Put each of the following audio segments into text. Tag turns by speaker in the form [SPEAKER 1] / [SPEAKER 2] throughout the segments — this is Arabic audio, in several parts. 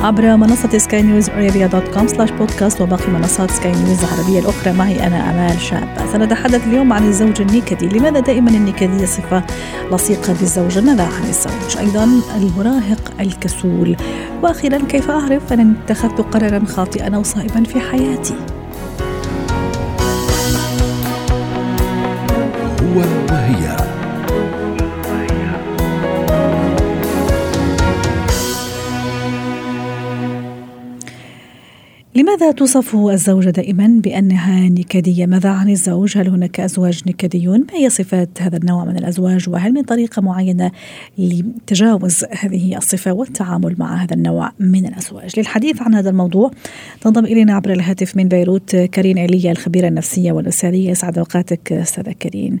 [SPEAKER 1] عبر منصة سكاي نيوز عربيه dot com slash بودكاست وباقي منصات سكاي نيوز العربية الأخرى. معي أنا أمال شابه سنتحدث اليوم عن الزوج النكدي. لماذا دائما النكدية صفة لصيقة بالزوج؟ ماذا عن الزوج. أيضا المراهق الكسول. وأخيرا كيف أعرف أن اتخذت قرارا خاطئا أو صائبا في حياتي؟
[SPEAKER 2] هو وهي
[SPEAKER 1] لماذا توصف الزوجة دائما بأنها نكدية؟ ماذا عن الزوج؟ هل هناك أزواج نكديون؟ ما هي صفات هذا النوع من الأزواج؟ وهل من طريقة معينة لتجاوز هذه الصفة والتعامل مع هذا النوع من الأزواج؟ للحديث عن هذا الموضوع تنضم إلينا عبر الهاتف من بيروت كارين علية الخبيرة النفسية والأسرية يسعد أوقاتك أستاذة كارين.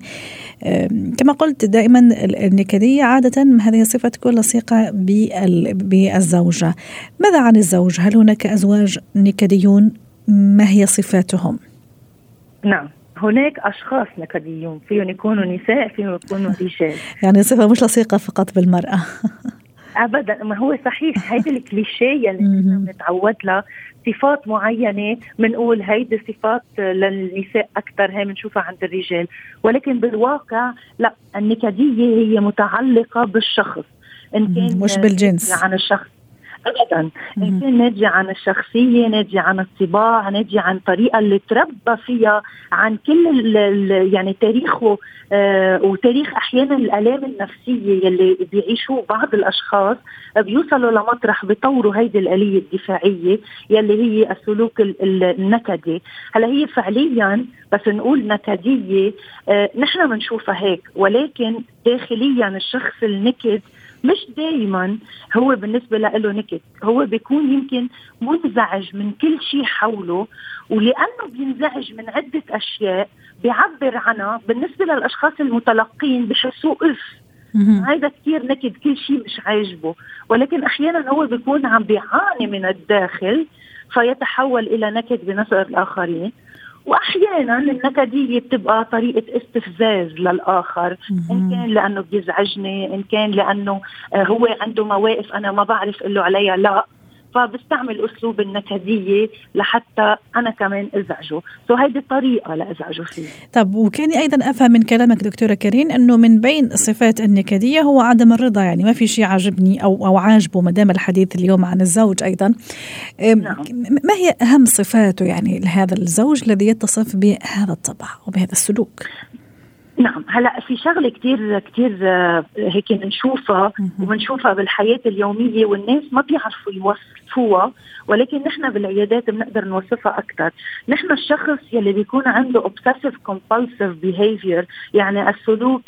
[SPEAKER 1] كما قلت دائما النكدية عادة هذه الصفة تكون لصيقة بالزوجة. ماذا عن الزوج؟ هل هناك أزواج نكديون؟ ما هي صفاتهم؟
[SPEAKER 3] نعم هناك أشخاص نكديون فيهم يكونوا نساء فيهم يكونوا رجال
[SPEAKER 1] يعني صفة مش لصيقة فقط بالمرأة
[SPEAKER 3] ابدا. ما هو صحيح هيدي الكليشيه اللي نحن بنتعود لها. صفات معينة بنقول هيدي صفات للنساء أكثر هي بنشوفها عند الرجال. ولكن بالواقع لا النكدية هي متعلقة بالشخص.
[SPEAKER 1] إن كان مش بالجنس.
[SPEAKER 3] عن الشخص. ابدا. إن كان ناتجة عن الشخصية ناتجة عن الطباع ناتجة عن الطريقة اللي تربى فيها عن كل يعني تاريخه آه وتاريخ أحيانا الآلام النفسية يلي بيعيشوه بعض الأشخاص بيوصلوا لمطرح بيطوروا هيدي الآلية الدفاعية يلي هي السلوك النكدي. هلأ هي فعليا بس نقول نكدية آه نحن بنشوفها هيك ولكن داخليا الشخص النكد مش دائما هو بالنسبة له نكد هو بيكون يمكن منزعج من كل شيء حوله ولأنه بينزعج من عدة أشياء بيعبر عنها بالنسبة للأشخاص المتلقين بحسوه إف. هذا كثير نكد كل شيء مش عاجبه. ولكن أحيانا هو بيكون عم بيعاني من الداخل فيتحول إلى نكد بنظر الآخرين. وأحيانا النكديه بتبقى طريقة استفزاز للآخر إن كان لأنه بيزعجني إن كان لأنه هو عنده مواقف أنا ما بعرف أقول له عليها لا. فبستعمل أسلوب النكدية لحتى أنا كمان أزعجه، سو هيدي الطريقة لأزعجه فيها.
[SPEAKER 1] طب وكاني أيضا أفهم من كلامك دكتورة كريم إنه من بين صفات النكدية هو عدم الرضا يعني ما في شيء عاجبني أو أو عاجبه ما دام الحديث اليوم عن الزوج أيضا. نعم. ما هي أهم صفاته يعني لهذا الزوج الذي يتصف بهذا الطبع وبهذا السلوك؟
[SPEAKER 3] نعم. هلا في شغلة كثير كثير هيك بنشوفها وبنشوفها بالحياة اليومية والناس ما بيعرفوا يوصفوها ولكن نحن بالعيادات بنقدر نوصفها أكثر، نحن الشخص يلي بيكون عنده obsessive compulsive behavior يعني السلوك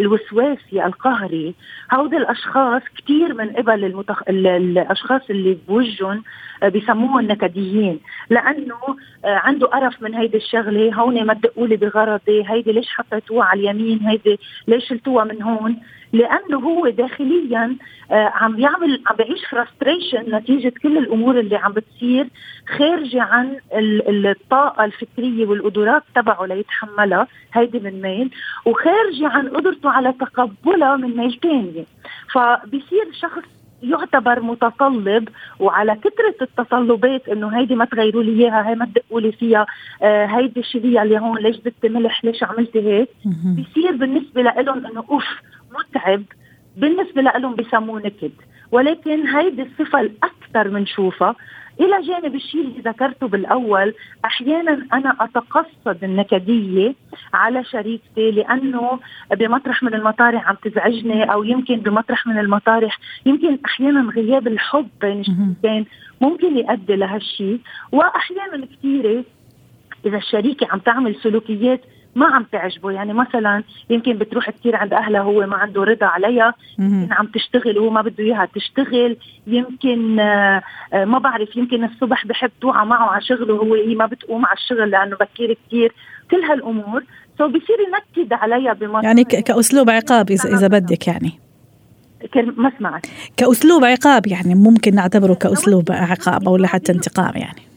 [SPEAKER 3] الوسواسي القهري، هودي الأشخاص كثير من قبل المتخ... الأشخاص اللي بوجهن بيسموهم نكديين لأنه عنده قرف من هيدي الشغلة. هون ما تدقوا لي بغرضي. هيدي ليش حطيتوها على اليمين؟ هيدي ليش شلتوها من هون؟ لأنه هو داخليا عم يعمل عم بيعيش frustration نتيجة كل الأمور اللي عم بتصير خارجه عن الطاقة الفكرية والقدرات تبعه ليتحملها. هيدي من ميل وخارجه عن قدرته على تقبلها من ميل ثانية فبصير شخص يعتبر متطلب وعلى كثرة التطلبات إنه هيدي ما تغيروا لي إياها هي ما تدقوا لي فيها آه هيدي شيليها اللي هون ليش زدت ملح ليش عملتي هيك؟ بصير بالنسبة لهم إنه أوف متعب بالنسبة لهم بسموه نكد. ولكن هيدي الصفة الأكثر بنشوفها إلى جانب الشيء اللي ذكرته بالأول أحيانا أنا أتقصد النكدية على شريكتي لأنه بمطرح من المطارح عم تزعجني أو يمكن بمطرح من المطارح يمكن أحيانا غياب الحب بين الشريكين ممكن يؤدي لهالشيء. واحيانا كثيرة إذا الشريكة عم تعمل سلوكيات ما عم تعجبه. يعني مثلا يمكن بتروح كثير عند أهلها هو ما عنده رضا عليها يمكن عم تشتغل وهو ما بده إياها تشتغل. يمكن آه، ما بعرف يمكن الصبح بحب توعى معه على شغله وهو هي ما بتقوم على الشغل لأنه بكير كثير كل هالأمور. سو بصير ينكد عليها بمصاري
[SPEAKER 1] يعني كأسلوب عقاب اذا إذا بدك يعني.
[SPEAKER 3] ما سمعت
[SPEAKER 1] كأسلوب عقاب يعني ممكن نعتبره كأسلوب عقاب أو لحتى انتقام يعني.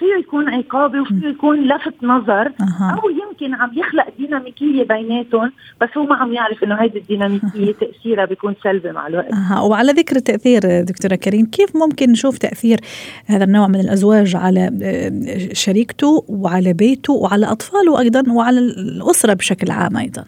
[SPEAKER 3] فيه يكون عقابي وفيه يكون لفت نظر أه. أو يمكن عم يخلق ديناميكية بيناتهم بس هو ما عم يعرف إنه هيدي الديناميكية تأثيرها بيكون سلبي مع الوقت.
[SPEAKER 1] أه. وعلى ذكر التاثير دكتورة كريم كيف ممكن نشوف تأثير هذا النوع من الأزواج على آه، شريكته وعلى بيته وعلى أطفاله أيضا وعلى الأسرة بشكل عام أيضا؟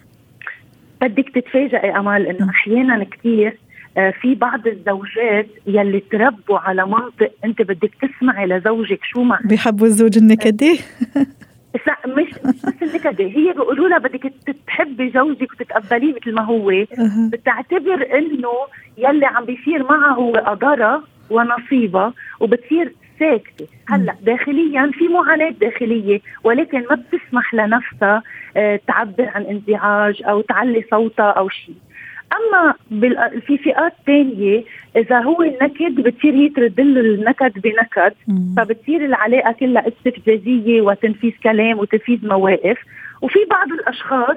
[SPEAKER 3] بدك تتفاجئي أمال إنه أحيانا كثير في بعض الزوجات يلي تربوا على منطق انت بدك تسمعي لزوجك شو معنى.
[SPEAKER 1] بيحبوا الزوج النكدي؟
[SPEAKER 3] لا مش مش بس النكدة هي بيقولوا لها بدك تحبي زوجك وتتقبليه مثل ما هو. بتعتبر انه يلي عم بيصير معها هو قدرها ونصيبها وبتصير ساكتة. هلأ داخليا في معاناة داخلية ولكن ما بتسمح لنفسها آه، تعبر عن انزعاج أو تعلي صوتها أو شيء أما في فئات ثانية إذا هو النكد بتصير هي ترد له النكد بنكد فبتصير العلاقة كلها استفزازية وتنفيذ كلام وتنفيذ مواقف. وفي بعض الأشخاص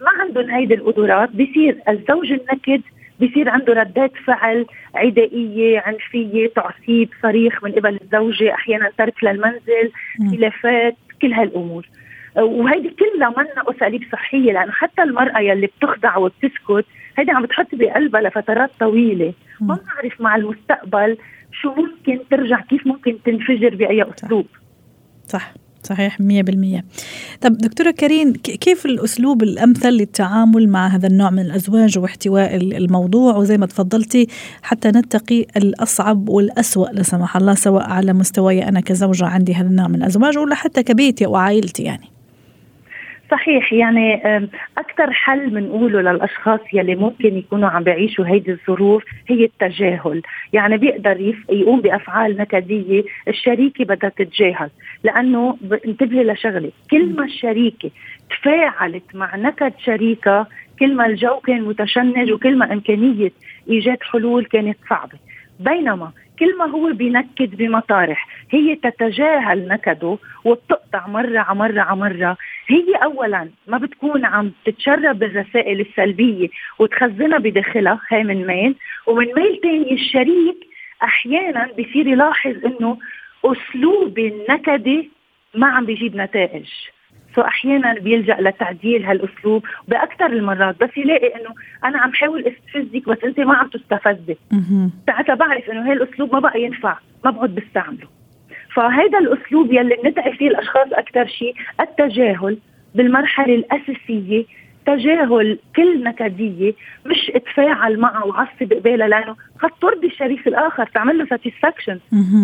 [SPEAKER 3] ما عندهم هيدي القدرات بصير الزوج النكد بصير عنده ردات فعل عدائية عنفية تعصيب صريخ من قبل الزوجة أحيانا ترك للمنزل خلافات كل هالأمور. وهيدي كلها منا اساليب صحية لأنه حتى المرأة يلي بتخضع وبتسكت هيدي عم بتحط بقلبها لفترات طويلة. ما بنعرف مع المستقبل شو ممكن ترجع كيف ممكن تنفجر بأي أسلوب.
[SPEAKER 1] صح صحيح 100% طب دكتورة كريم كيف الأسلوب الأمثل للتعامل مع هذا النوع من الأزواج واحتواء الموضوع؟ وزي ما تفضلتي حتى نتقي الأصعب والأسوأ لا سمح الله سواء على مستواي أنا كزوجة عندي هذا النوع من الأزواج ولا حتى كبيتي وعائلتي يعني.
[SPEAKER 3] صحيح يعني أكثر حل بنقوله للأشخاص يلي ممكن يكونوا عم بيعيشوا هيدي الظروف هي التجاهل. يعني بيقدر يقوم بأفعال نكدية الشريكة بدها تتجاهل لأنه انتبهي لشغلة كل ما الشريكة تفاعلت مع نكد شريكها كل ما الجو كان متشنج وكل ما إمكانية إيجاد حلول كانت صعبة. بينما كل ما هو بينكد بمطارح هي تتجاهل نكده وبتقطع مرة على مرة على مرة. هي أولا ما بتكون عم تتشرب الرسائل السلبية وتخزنها بداخلها هاي من ميل. ومن ميل تاني الشريك أحيانا بصير يلاحظ إنه أسلوب النكدة ما عم بيجيب نتائج. so أحيانا بيلجأ لتعديل هالأسلوب بأكثر المرات. بس يلاقي إنه أنا عم حاول استفزك بس أنت ما عم تستفزي. ساعتها بعرف إنه هي الاسلوب ما بقى ينفع ما بقعد بستعمله. فهذا الأسلوب يلي بندعي فيه الأشخاص أكثر شيء التجاهل بالمرحلة الأساسية. تجاهل كل نكدية مش اتفاعل معها وعصب قبالها لأنه قد ترضي الشريك الآخر تعمل له ساتسفاكشن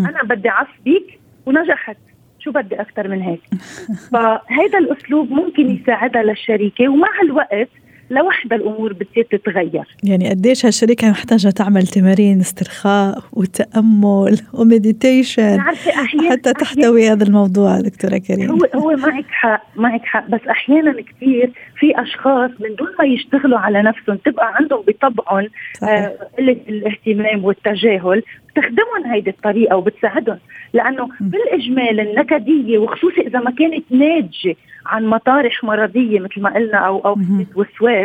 [SPEAKER 3] أنا بدي اعصبك ونجحت. شو بدي أكثر من هيك. فهذا الأسلوب ممكن يساعدها للشريكة ومع الوقت لوحدها الأمور بتصير تتغير.
[SPEAKER 1] يعني قديش هالشركه محتاجة تعمل تمارين استرخاء وتأمل ومديتيشن حتى تحتوي هذا الموضوع دكتورة كريم.
[SPEAKER 3] هو هو معك حق معك حق. بس أحيانا كثير في أشخاص من دون ما يشتغلوا على نفسهم تبقى عندهم بطبعهم آه، آه الاهتمام والتجاهل بتخدمهم هيدي الطريقة وبتساعدهم. لأنه بالإجمال النكدية وخصوصي إذا ما كانت ناتجة عن مطارح مرضية مثل ما قلنا أو أو وسواس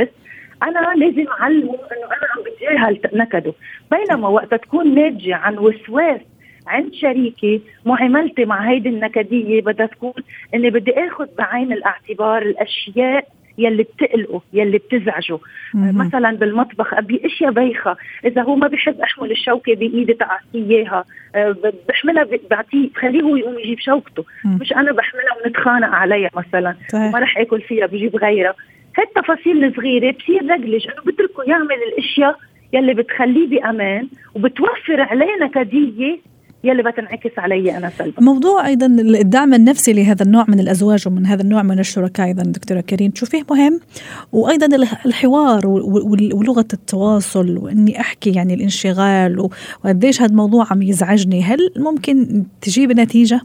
[SPEAKER 3] أنا لازم أعلمه إنه أنا عم بتجاهل نكده بينما وقت تكون ناتجة عن وسواس عند شريكي معاملتي مع هيدي النكدية بدها تكون إني بدي آخذ بعين الاعتبار الأشياء يلي بتقلقه يلي بتزعجه. مم. مثلا بالمطبخ أبي أشياء بايخة. إذا هو ما بحب أحمل الشوكة بإيدي تعطيه إياها. أه، بحملها بعطيه بخليه هو يقوم يجيب شوكته. مم. مش أنا بحملها ونتخانق عليها مثلا. ما رح آكل فيها بجيب غيرها. هاي التفاصيل الصغيرة بصير رجلج انه بتركه يعمل الأشياء يلي بتخليه بأمان وبتوفر عليه نكديه يلي بتنعكس علي أنا سلبا.
[SPEAKER 1] موضوع أيضا الدعم النفسي لهذا النوع من الأزواج ومن هذا النوع من الشركاء أيضا دكتورة كريم تشوفيه مهم؟ وأيضا الحوار ولغة التواصل وإني أحكي يعني الانشغال وقديش هذا الموضوع عم يزعجني. هل ممكن تجيب نتيجة؟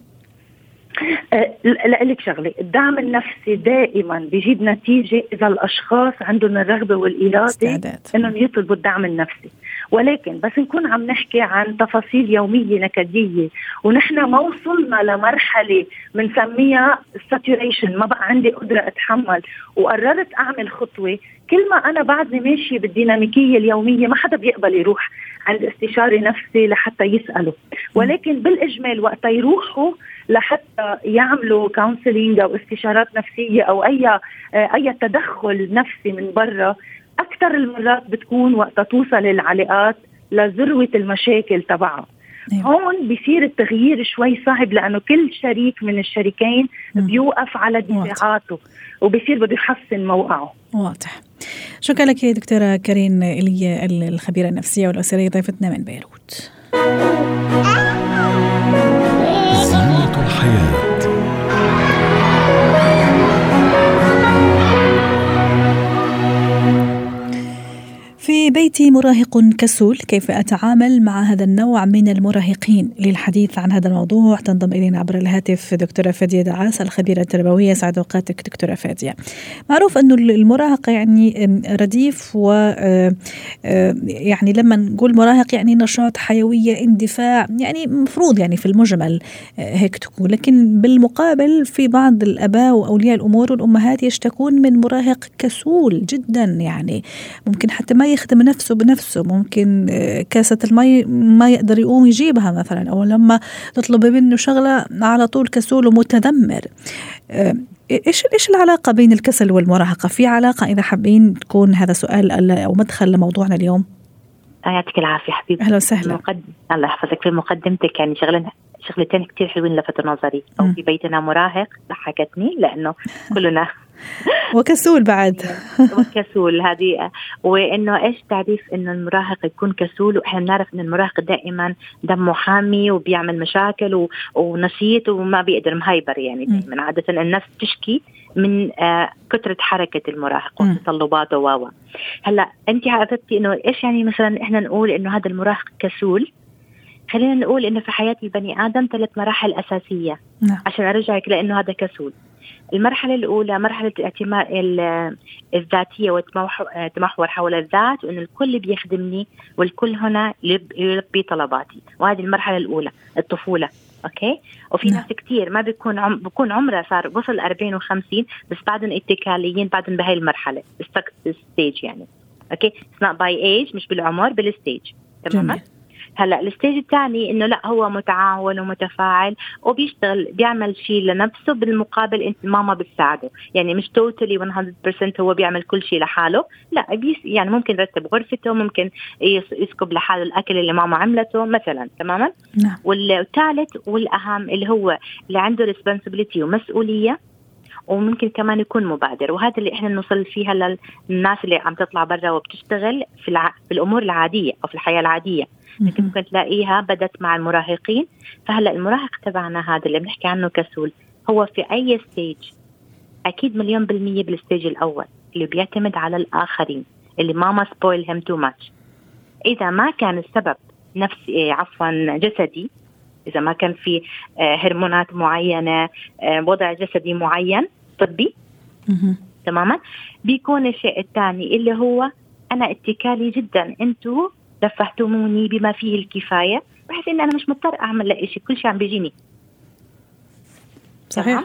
[SPEAKER 3] لك شغلة. الدعم النفسي دائما بيجيب نتيجة إذا الأشخاص عندهم الرغبة والإرادة إنهم يطلبوا الدعم النفسي. ولكن بس نكون عم نحكي عن تفاصيل يومية نكدية ونحن ما وصلنا لمرحلة بنسميها ساتوريشن ما بقى عندي قدرة أتحمل. وقررت أعمل خطوة كل ما أنا بعدني ماشيه بالديناميكية اليومية ما حدا بيقبل يروح عند استشاري نفسي لحتى يسأله. ولكن بالإجمال وقت يروحوا لحتى يعملوا كونسلينج أو استشارات نفسية أو أي أي تدخل نفسي من برا أكثر المرات بتكون وقت توصل العلاقات لذروة المشاكل تبعها. أيوة. هون بصير التغيير شوي صعب لأنه كل شريك من الشريكين بيوقف على دفاعاته وبصير بده يحسن موقعه.
[SPEAKER 1] واضح. شكرا لك دكتورة كريم ايليا الخبيرة النفسية والأسرية ضيفتنا من بيروت. في بيتي مراهق كسول كيف أتعامل مع هذا النوع من المراهقين؟ للحديث عن هذا الموضوع تنضم إلينا عبر الهاتف دكتورة فادية دعاس الخبيرة التربوية. سعد أوقاتك دكتورة فادية. معروف أنه المراهقة يعني رديف و يعني لما نقول مراهق يعني نشاط حيوية اندفاع يعني مفروض يعني في المجمل آه، هيك تكون. لكن بالمقابل في بعض الآباء وأولياء الأمور والأمهات يشتكون من مراهق كسول جدا يعني. ممكن حتى ما يخدم نفسه بنفسه. ممكن آه، كاسة المي ما يقدر يقوم يجيبها مثلا أو لما تطلب منه شغلة على طول كسول ومتذمر آه، إيش إيش العلاقة بين الكسل والمراهقة؟ في علاقة إذا حابين تكون هذا سؤال أو مدخل لموضوعنا اليوم؟
[SPEAKER 4] يعطيك العافية حبيبي
[SPEAKER 1] أهلا وسهلا.
[SPEAKER 4] مقدم... الله يحفظك. في مقدمتك يعني شغلين شغلتين كثير حلوين لفتوا نظري. أو في بيتنا مراهق ضحكتني لأنه كلنا
[SPEAKER 1] وكسول بعد.
[SPEAKER 4] وكسول هذه. وإنه إيش تعريف إنه المراهق يكون كسول؟ وإحنا بنعرف إن المراهق دائما دمه حامي وبيعمل مشاكل و... ونشيط وما بيقدر مهايبر يعني دائما. عادة الناس تشكي من آه كثرة حركة المراهق وتطلباته و هلأ أنت عرفتي إنه إيش يعني مثلا إحنا نقول إنه هذا المراهق كسول؟ خلينا نقول إنه في حياة البني آدم ثلاث مراحل أساسية. نعم. عشان أرجعك لإنه هذا كسول. المرحلة الأولى مرحلة الاعتماد الذاتية والتمحور حول الذات وأن الكل بيخدمني والكل هنا يلبي طلباتي. وهذه المرحلة الأولى الطفولة. okay؟ وفي نعم. ناس كثير ما بيكون عم بكون عمرها صار وصل 40 و50 بس بعدهم اتكاليين بعدهم بهي المرحلة. ال stage يعني. okay؟ it's not by age مش بالعمر بال stage تماما هلا ال stage الثاني إنه لا هو متعاون ومتفاعل وبيشتغل بيعمل شيء لنفسه بالمقابل انت ماما بتساعده يعني مش totally 100% هو بيعمل كل شيء لحاله لا بيس يعني ممكن يرتب غرفته ممكن يسكب لحاله الأكل اللي ماما عملته مثلا تماما نعم. والثالث والأهم اللي هو اللي عنده responsibility ومسؤولية وممكن كمان يكون مبادر. وهذا اللي إحنا نوصل فيها للناس اللي عم تطلع برا وبتشتغل في, الع... في الأمور العادية أو في الحياة العادية. لكن ممكن تلاقيها بدت مع المراهقين. فهلأ المراهق تبعنا هذا اللي بنحكي عنه كسول هو في أي stage أكيد مليون بالمية بال stage الأول اللي بيعتمد على الآخرين اللي ماما spoil him too much إذا ما كان السبب نفسي عفوا جسدي إذا ما كان في آه، هرمونات معينة آه، وضع جسدي معين طبي. تماما؟ بيكون الشيء الثاني اللي هو أنا اتكالي جدا أنتم رفهتموني بما فيه الكفاية. بحيث ان أنا مش مضطر أعمل لا شيء كل شيء عم بيجيني.
[SPEAKER 1] صحيح.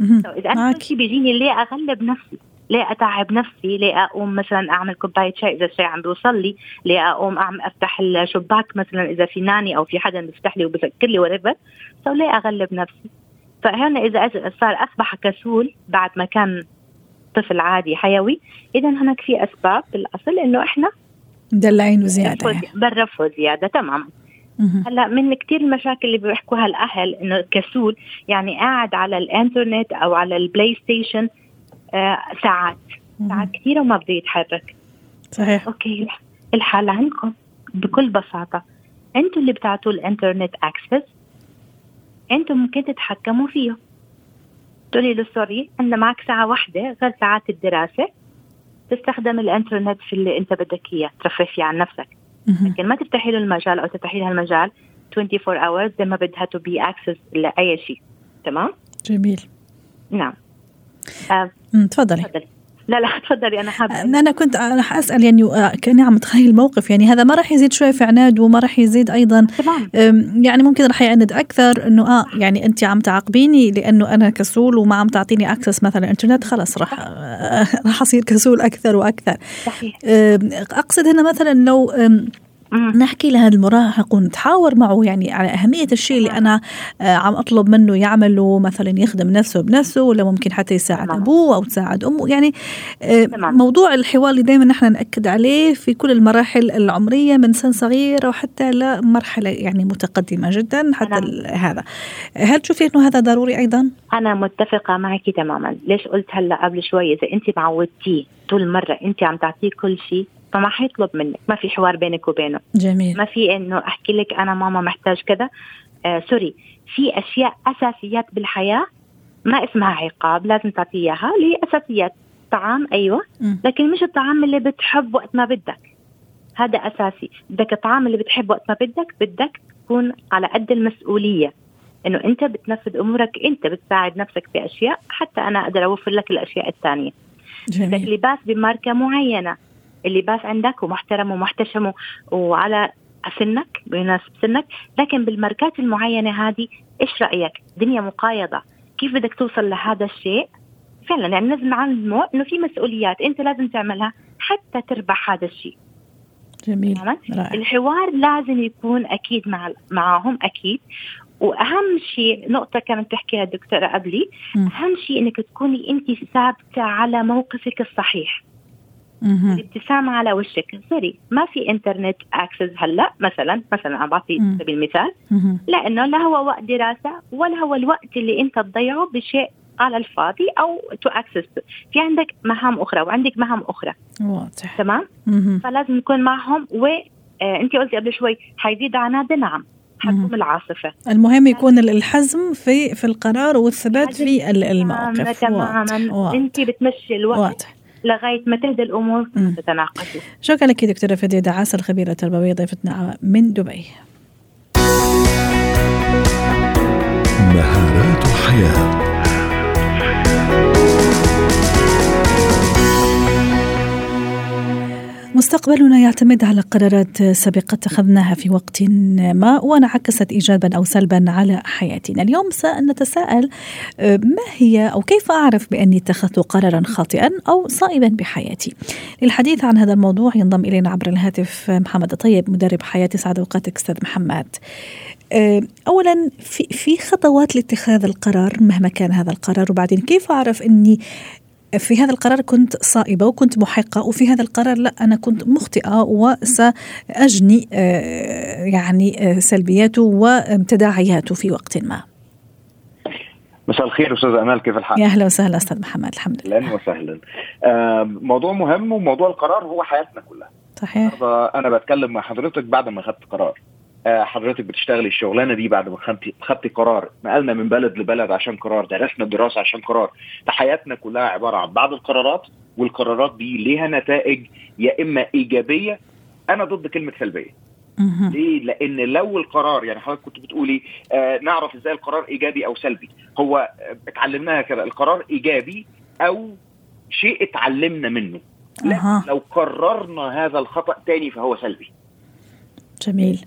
[SPEAKER 4] إذا أنا كل شيء بيجيني ليه أغلب نفسي؟ ليه أتعب نفسي ليه أقوم مثلا أعمل كوباية شاي إذا الشاي عم بيوصل لي ليه أقوم أعمل أفتح الشباك مثلا إذا في ناني أو في حدا بيفتح لي وبسكر لي وريفر سو ليه أغلب نفسي. فهنا إذا صار أصبح كسول بعد ما كان طفل عادي حيوي اذا هناك في أسباب بالأصل إنه إحنا
[SPEAKER 1] مدلعينه زياده
[SPEAKER 4] يعني. بنرفه زيادة تماما. هلا من كثير المشاكل اللي بيحكوها الأهل إنه كسول يعني قاعد على الإنترنت أو على البلاي ستيشن ساعات. ساعات كثيرة وما بده يتحرك.
[SPEAKER 1] صحيح.
[SPEAKER 4] okay الحل عندكم بكل بساطة. أنتم اللي بتعطوا الإنترنت access أنتم ممكن تتحكموا فيه. تقولي له sorry عندنا معك ساعة واحدة غير ساعات الدراسة. تستخدم الإنترنت في اللي أنت بدك إياه. ترفه فيه عن نفسك. لكن ما تفتحي له المجال أو تفتحي لها المجال 24 hours زي ما بدها to be access لأي شيء. تمام؟
[SPEAKER 1] جميل.
[SPEAKER 4] نعم. آه
[SPEAKER 1] تفضلي.
[SPEAKER 4] لا لا تفضلي أنا حابة.
[SPEAKER 1] أنا كنت راح أسأل يعني آه، كاني عم اتخيل الموقف يعني هذا ما راح يزيد شوي في عناد وما راح يزيد أيضا.
[SPEAKER 4] تمام.
[SPEAKER 1] يعني ممكن راح يعند أكثر إنه آه يعني أنت عم تعاقبيني لأنه أنا كسول وما عم تعطيني أكسس مثلا إنترنت خلص راح آه، راح أصير كسول أكثر وأكثر.
[SPEAKER 4] صحيح.
[SPEAKER 1] أقصد هنا مثلا لو نحكي لهذا المراهق ونتحاور معه يعني على أهمية الشيء اللي أنا آه، عم أطلب منه يعمله مثلا يخدم نفسه بنفسه ولا ممكن حتى يساعد تمام. أبوه أو تساعد أمه يعني آه، تمام. موضوع الحوار اللي دائما نحن نأكد عليه في كل المراحل العمرية من سن صغيرة وحتى لمرحلة يعني متقدمة جدا حتى هذا هل تشوفي أنه هذا ضروري أيضا؟
[SPEAKER 4] أنا متفقة معك تماما ليش قلت هلأ قبل شوي إذا أنت معودتيه طول مرة أنت عم تعطيه كل شيء فما حيطلب منك. ما في حوار بينك وبينه.
[SPEAKER 1] جميل.
[SPEAKER 4] ما في إنه أحكي لك أنا ماما محتاج كذا. آه سوري. في أشياء أساسيات بالحياة ما اسمها عقاب لازم تعطيه إياها اللي هي أساسيات طعام أيوه. لكن مش الطعام اللي بتحب وقت ما بدك. هذا أساسي. بدك الطعام اللي بتحب وقت ما بدك بدك تكون على قد المسؤولية. إنه أنت بتنفذ أمورك أنت بتساعد نفسك في أشياء حتى أنا أقدر أوفر لك الأشياء الثانية. جميل. بدك لباس بماركة معينة. اللباس عندك ومحترم ومحتشم وعلى سنك بيناسب سنك. لكن بالماركات المعينة هذه إيش رأيك؟ دنيا مقايضة. كيف بدك توصل لهذا الشيء؟ فعلا يعني لازم نعلمه إنه في مسؤوليات أنت لازم تعملها حتى تربح هذا الشيء.
[SPEAKER 1] جميل.
[SPEAKER 4] رائع. الحوار لازم يكون أكيد مع معهم أكيد. وأهم شيء نقطة كانت تحكيها الدكتورة قبلي أهم شيء إنك تكوني أنت ثابتة على موقفك الصحيح. الابتسامة على وشك. sorry ما في انترنت access هلا مثلا مثلا عم بعطي سبيل المثال. لأنه لا هو وقت دراسة ولا هو الوقت اللي أنت تضيعه بشيء على الفاضي أو to access في عندك مهام أخرى وعندك مهام أخرى.
[SPEAKER 1] واضح.
[SPEAKER 4] تمام؟ فلازم نكون معهم وانت آه قلتي قبل شوي حيزيد عناده نعم حتقوم العاصفة.
[SPEAKER 1] المهم يكون الحزم في في القرار والثبات في الموقف.
[SPEAKER 4] تماما. أنت بتمشي الوقت. واضح. لغاية ما تهدى الأمور تتناقشوا
[SPEAKER 1] شكرا لك دكتورة فديدة عسل الخبيره التربويه ضيفتنا من دبي. مستقبلنا يعتمد على قرارات سابقة اتخذناها في وقت ما وانعكست إيجابا أو سلبا على حياتنا. اليوم سنتساءل آه، ما هي أو كيف أعرف بأني اتخذت قرارا خاطئا أو صائبا بحياتي؟ للحديث عن هذا الموضوع ينضم إلينا عبر الهاتف محمد الطيب مدرب حياتي سعد أوقاتك أستاذ محمد. آه، اولا في في خطوات لاتخاذ القرار مهما كان هذا القرار وبعدين كيف أعرف إني في هذا القرار كنت صائبة وكنت محقة وفي هذا القرار لا أنا كنت مخطئة وسأجني آه، يعني آه، سلبياته وتداعياته في وقت ما.
[SPEAKER 5] مساء الخير أستاذ أمال كيف الحال؟
[SPEAKER 1] يا أهلا وسهلا أستاذ محمد الحمد لله.
[SPEAKER 5] أهلا وسهلا. موضوع مهم وموضوع القرار هو حياتنا كلها.
[SPEAKER 1] صحيح.
[SPEAKER 5] أنا بتكلم مع حضرتك بعد ما أخذت قرار. آه، حضرتك بتشتغلي الشغلانة دي بعد ما خدتي خدتي قرار نقلنا من بلد لبلد عشان قرار درسنا الدراسه عشان قرار. حياتنا كلها عبارة عن بعض القرارات والقرارات دي ليها نتائج يا إما إيجابية أنا ضد كلمة سلبية. ليه؟ لأن لو القرار يعني حضرتك كنت بتقولي آه نعرف إزاي القرار إيجابي أو سلبي. هو آه، اتعلمناها كده القرار إيجابي أو شيء اتعلمنا منه. لا لو قررنا هذا الخطأ تاني فهو سلبي.
[SPEAKER 1] جميل.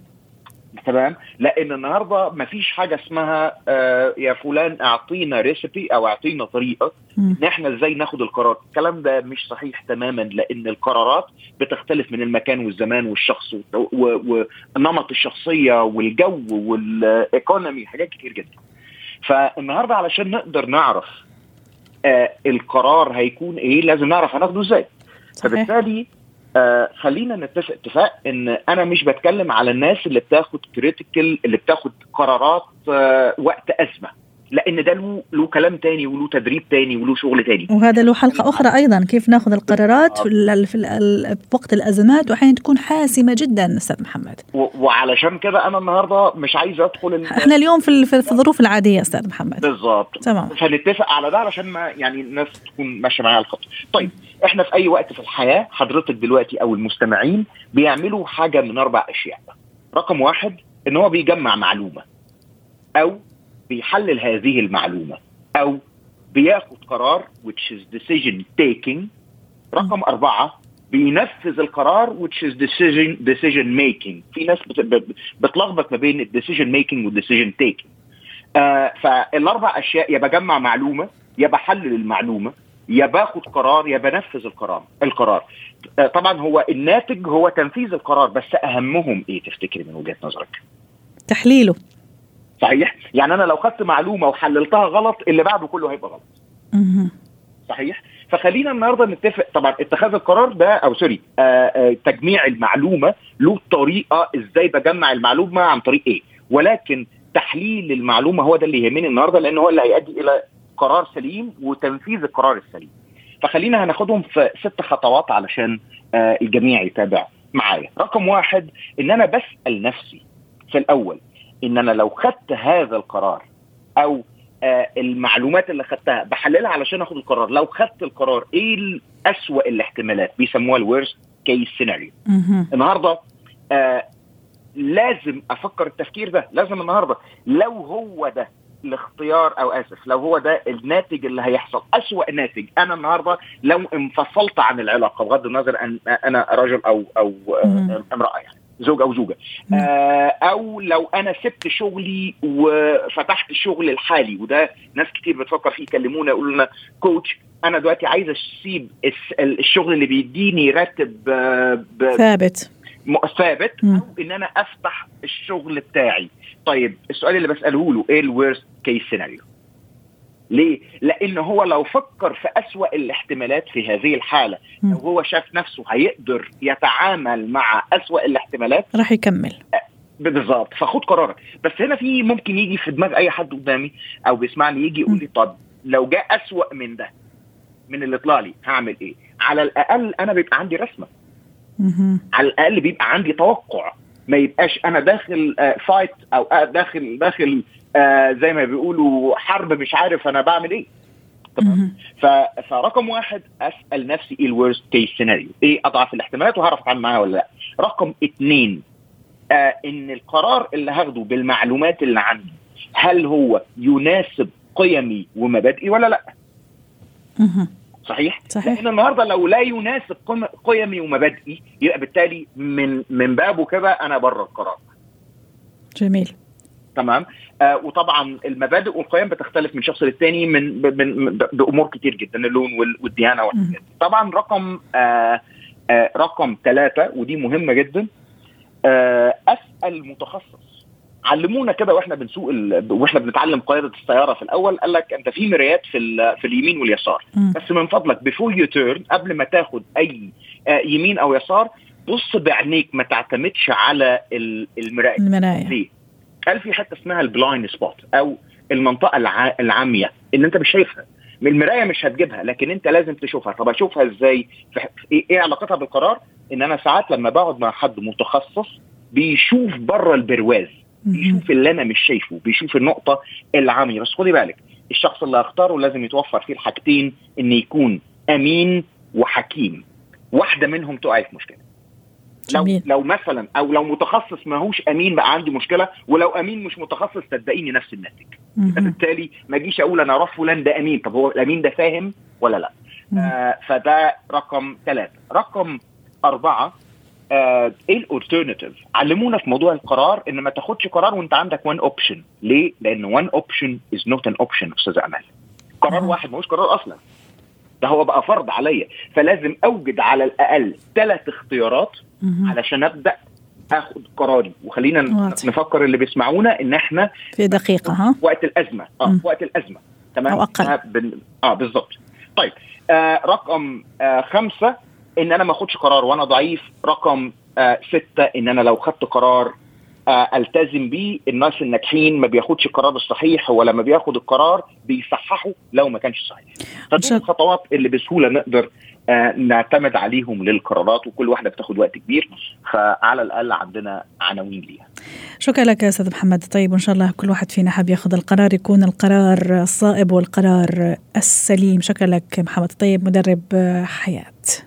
[SPEAKER 5] تمام؟ لأن النهارده ما فيش حاجة اسمها آه يا فلان أعطينا ريسبي أو أعطينا طريقة إن إحنا إزاي ناخد القرار. الكلام ده مش صحيح تماما لأن القرارات بتختلف من المكان والزمان والشخص ونمط الشخصية والجو وال economy حاجات كتير جدا. فالنهاردة علشان نقدر نعرف آه القرار هيكون إيه لازم نعرف هناخده إزاي. فبالتالي آه خلينا نتفق اتفاق إن أنا مش بتكلم على الناس اللي بتاخد critical اللي بتاخد قرارات آه وقت أزمة. لأن ده له له كلام تاني وله تدريب تاني وله شغل تاني.
[SPEAKER 1] وهذا له حلقة أخرى أيضا كيف نأخذ القرارات في, في, في وقت الأزمات واحيانا تكون حاسمة جدا أستاذ محمد.
[SPEAKER 5] وعلشان كده أنا النهارده مش عايز أدخل
[SPEAKER 1] إحنا اليوم في, في الظروف العادية أستاذ محمد.
[SPEAKER 5] بالظبط.
[SPEAKER 1] تمام.
[SPEAKER 5] فنتفق على ده علشان ما يعني الناس تكون ماشية معايا الخط. طيب إحنا في أي وقت في الحياة حضرتك دلوقتي أو المستمعين بيعملوا حاجة من أربع أشياء. رقم واحد إن هو بيجمع معلومة أو بيحلل هذه المعلومة أو بياخد قرار which is decision taking رقم أربعة بينفذ القرار which is decision decision making. في ناس بتلخبط ما بين ال decision making وال decision taking آه فالأربع أشياء يا بجمع معلومة يا بحلل المعلومة يا باخد قرار يا بنفذ القرار القرار. آه طبعا هو الناتج هو تنفيذ القرار بس أهمهم إيه؟ تفتكري من وجهة نظرك؟
[SPEAKER 1] تحليله.
[SPEAKER 5] صحيح؟ يعني أنا لو خدت معلومة وحللتها غلط اللي بعده كله هيبقى غلط. صحيح؟ فخلينا النهارده نتفق. طبعا اتخاذ القرار ده أو سوري آه آه تجميع المعلومة له طريقة إزاي بجمع المعلومة عن طريق إيه. ولكن تحليل المعلومة هو ده اللي يهمني النهارده لأن هو اللي هيؤدي إلى قرار سليم وتنفيذ القرار السليم. فخلينا هناخدهم في ست خطوات علشان آه الجميع يتابع معايا. رقم واحد إن أنا بسأل نفسي في الأول ان أنا لو خدت هذا القرار أو آه المعلومات اللي خدتها بحللها علشان آخد القرار. لو خدت القرار إيه الأسوأ الاحتمالات؟ بيسموها ال worst case
[SPEAKER 1] scenario.
[SPEAKER 5] النهارده آه لازم أفكر التفكير ده لازم النهارده. لو هو ده الاختيار أو آسف لو هو ده الناتج اللي هيحصل أسوأ ناتج. أنا النهارده لو انفصلت عن العلاقة بغض النظر أن أنا رجل أو
[SPEAKER 1] أو.
[SPEAKER 5] آه امرأة يعني. زوج أو
[SPEAKER 1] زوجة.
[SPEAKER 5] آه أو لو أنا سبت شغلي وفتحت الشغل الحالي وده ناس كتير بتفكر فيه يكلمونا يقولوا لنا كوتش أنا دلوقتي عايز أسيب الشغل اللي بيديني راتب آه،
[SPEAKER 1] ثابت
[SPEAKER 5] ثابت. أو إن أنا أفتح الشغل بتاعي طيب السؤال اللي بسأله له إيه ال worst case scenario ليه؟ لأن هو لو فكر في أسوأ الاحتمالات في هذه الحالة
[SPEAKER 1] مم.
[SPEAKER 5] لو هو شاف نفسه هيقدر يتعامل مع أسوأ الاحتمالات.
[SPEAKER 1] راح يكمل.
[SPEAKER 5] بالظبط فخد قرارك. بس هنا في ممكن يجي في دماغ أي حد قدامي أو بيسمعني يجي يقول لي طب لو جاء أسوأ من ده من اللي طلع لي هعمل إيه؟ على الأقل أنا بيبقى عندي رسمة.
[SPEAKER 1] مهم.
[SPEAKER 5] على الأقل بيبقى عندي توقع. ما يبقاش أنا داخل آه فايت أو آه داخل داخل آه زي ما بيقولوا حرب مش عارف أنا بعمل إيه. تمام؟ فرقم واحد أسأل نفسي إيه ال worst case scenario إيه أضعف الاحتمالات وهعرف أتعامل معاها ولا لأ؟ رقم اتنين آه إن القرار اللي هاخده بالمعلومات اللي عندي هل هو يناسب قيمي ومبادئي ولا
[SPEAKER 1] لأ.
[SPEAKER 5] صحيح؟
[SPEAKER 1] صحيح.
[SPEAKER 5] لأن النهارده لو لا يناسب قيمي ومبادئي يبقى بالتالي من من بابه كده أنا بره القرار
[SPEAKER 1] جميل
[SPEAKER 5] تمام آه وطبعا المبادئ والقيم بتختلف من شخص للتاني من من بأمور كتير جدا اللون وال- والديانة والحاجات. طبعا رقم آه آه رقم ثلاثة ودي مهمة جدا آه أسأل متخصص علمونا كده وإحنا بنسوق ال... وإحنا بنتعلم قيادة السيارة في الأول قال لك أنت في مرايات في ال... في اليمين واليسار.
[SPEAKER 1] مم.
[SPEAKER 5] بس من فضلك before you turn قبل ما تاخد أي آه يمين أو يسار بص بعينيك ما تعتمدش على ال- المراية.
[SPEAKER 1] المراية.
[SPEAKER 5] ليه؟ قال في حتة اسمها ال blind spot أو المنطقة الع... العامية اللي أنت مش شايفها. من المراية مش هتجيبها لكن أنت لازم تشوفها. طب أشوفها إزاي؟ في... إيه إيه علاقتها بالقرار؟ إن أنا ساعات لما بقعد مع حد متخصص بيشوف بره البرواز. بيشوف اللي أنا مش شايفه بيشوف النقطة العاميه بس خدي بالك الشخص اللي هختاره لازم يتوفر فيه الحاجتين ان يكون أمين وحكيم. واحدة منهم تقع في مشكلة. لو
[SPEAKER 1] جميل.
[SPEAKER 5] لو مثلا أو لو متخصص ماهوش أمين بقى عندي مشكلة ولو أمين مش متخصص صدقيني نفس الناتج.
[SPEAKER 1] مهم.
[SPEAKER 5] بالتالي ما أجيش أقول أنا أروح فلان ده أمين. طب هو الأمين ده فاهم ولا
[SPEAKER 1] لأ.
[SPEAKER 5] آه فده رقم ثلاثة. رقم أربعة آه إيه ال alternative علمونا في موضوع القرار إن ما تاخدش قرار وأنت عندك one option ليه لأن one option is not an option أستاذ أمل قرار. واحد ملوش قرار أصلا ده هو بقى فرض عليا فلازم أوجد على الأقل ثلاث اختيارات. علشان أبدأ أخد قراري وخلينا
[SPEAKER 1] واضح.
[SPEAKER 5] نفكر اللي بيسمعونا إن إحنا
[SPEAKER 1] في دقيقة ها
[SPEAKER 5] وقت الأزمة آه
[SPEAKER 1] مم.
[SPEAKER 5] وقت الأزمة تمام
[SPEAKER 1] أو أقل.
[SPEAKER 5] آه. آه بالظبط طيب آه رقم آه خمسة إن أنا ما أخدش قرار وأنا ضعيف رقم آه ستة إن أنا لو خدت قرار آه ألتزم بيه الناس الناجحين ما بياخدش القرار الصحيح هو لما بياخد القرار بيصححه لو ما كانش صحيح.
[SPEAKER 1] شاء-
[SPEAKER 5] الخطوات اللي بسهولة نقدر آه نعتمد عليهم للقرارات وكل واحدة بتاخد وقت كبير فعلى الأقل عندنا عناوين ليها.
[SPEAKER 1] شكرا لك يا أستاذ محمد. طيب وإن شاء الله كل واحد فينا حاب ياخذ القرار يكون القرار الصائب والقرار السليم. شكرا لك محمد. طيب مدرب حياة.